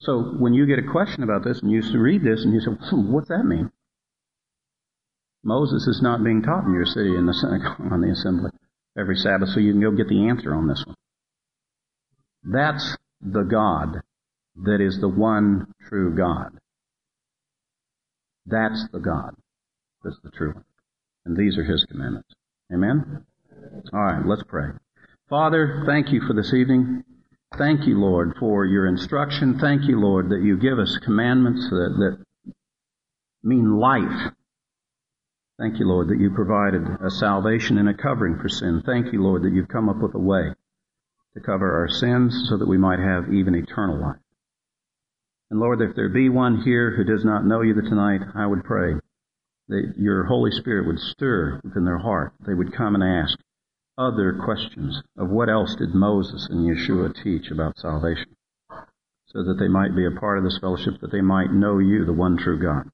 So when you get a question about this and you read this and you say, hmm, what's that mean? Moses is not being taught in your city in the synagogue on the assembly every Sabbath, so you can go get the answer on this one. That's the God that is the one true God. That's the God that's the true one. And these are His commandments. Amen? All right, let's pray. Father, thank you for this evening. Thank you, Lord, for your instruction. Thank you, Lord, that you give us commandments that, that mean life. Thank you, Lord, that you provided a salvation and a covering for sin. Thank you, Lord, that you've come up with a way to cover our sins so that we might have even eternal life. And Lord, if there be one here who does not know you tonight, I would pray that your Holy Spirit would stir within their heart. They would come and ask other questions of what else did Moses and Yeshua teach about salvation so that they might be a part of this fellowship, that they might know you, the one true God.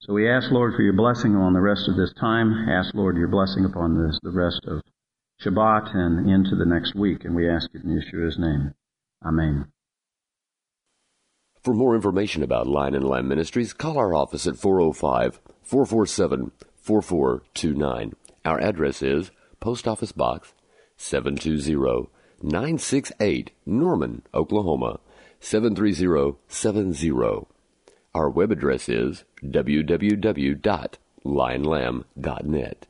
So we ask, Lord, for your blessing on the rest of this time. Ask, Lord, your blessing upon this, the rest of Shabbat and into the next week. And we ask it in Yeshua's name. Amen. For more information about Lion and Lamb Ministries, call our office at 405 447 4429. Our address is Post Office Box 720 968, Norman, Oklahoma 73070. Our web address is www.lionlamb.net.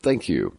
Thank you.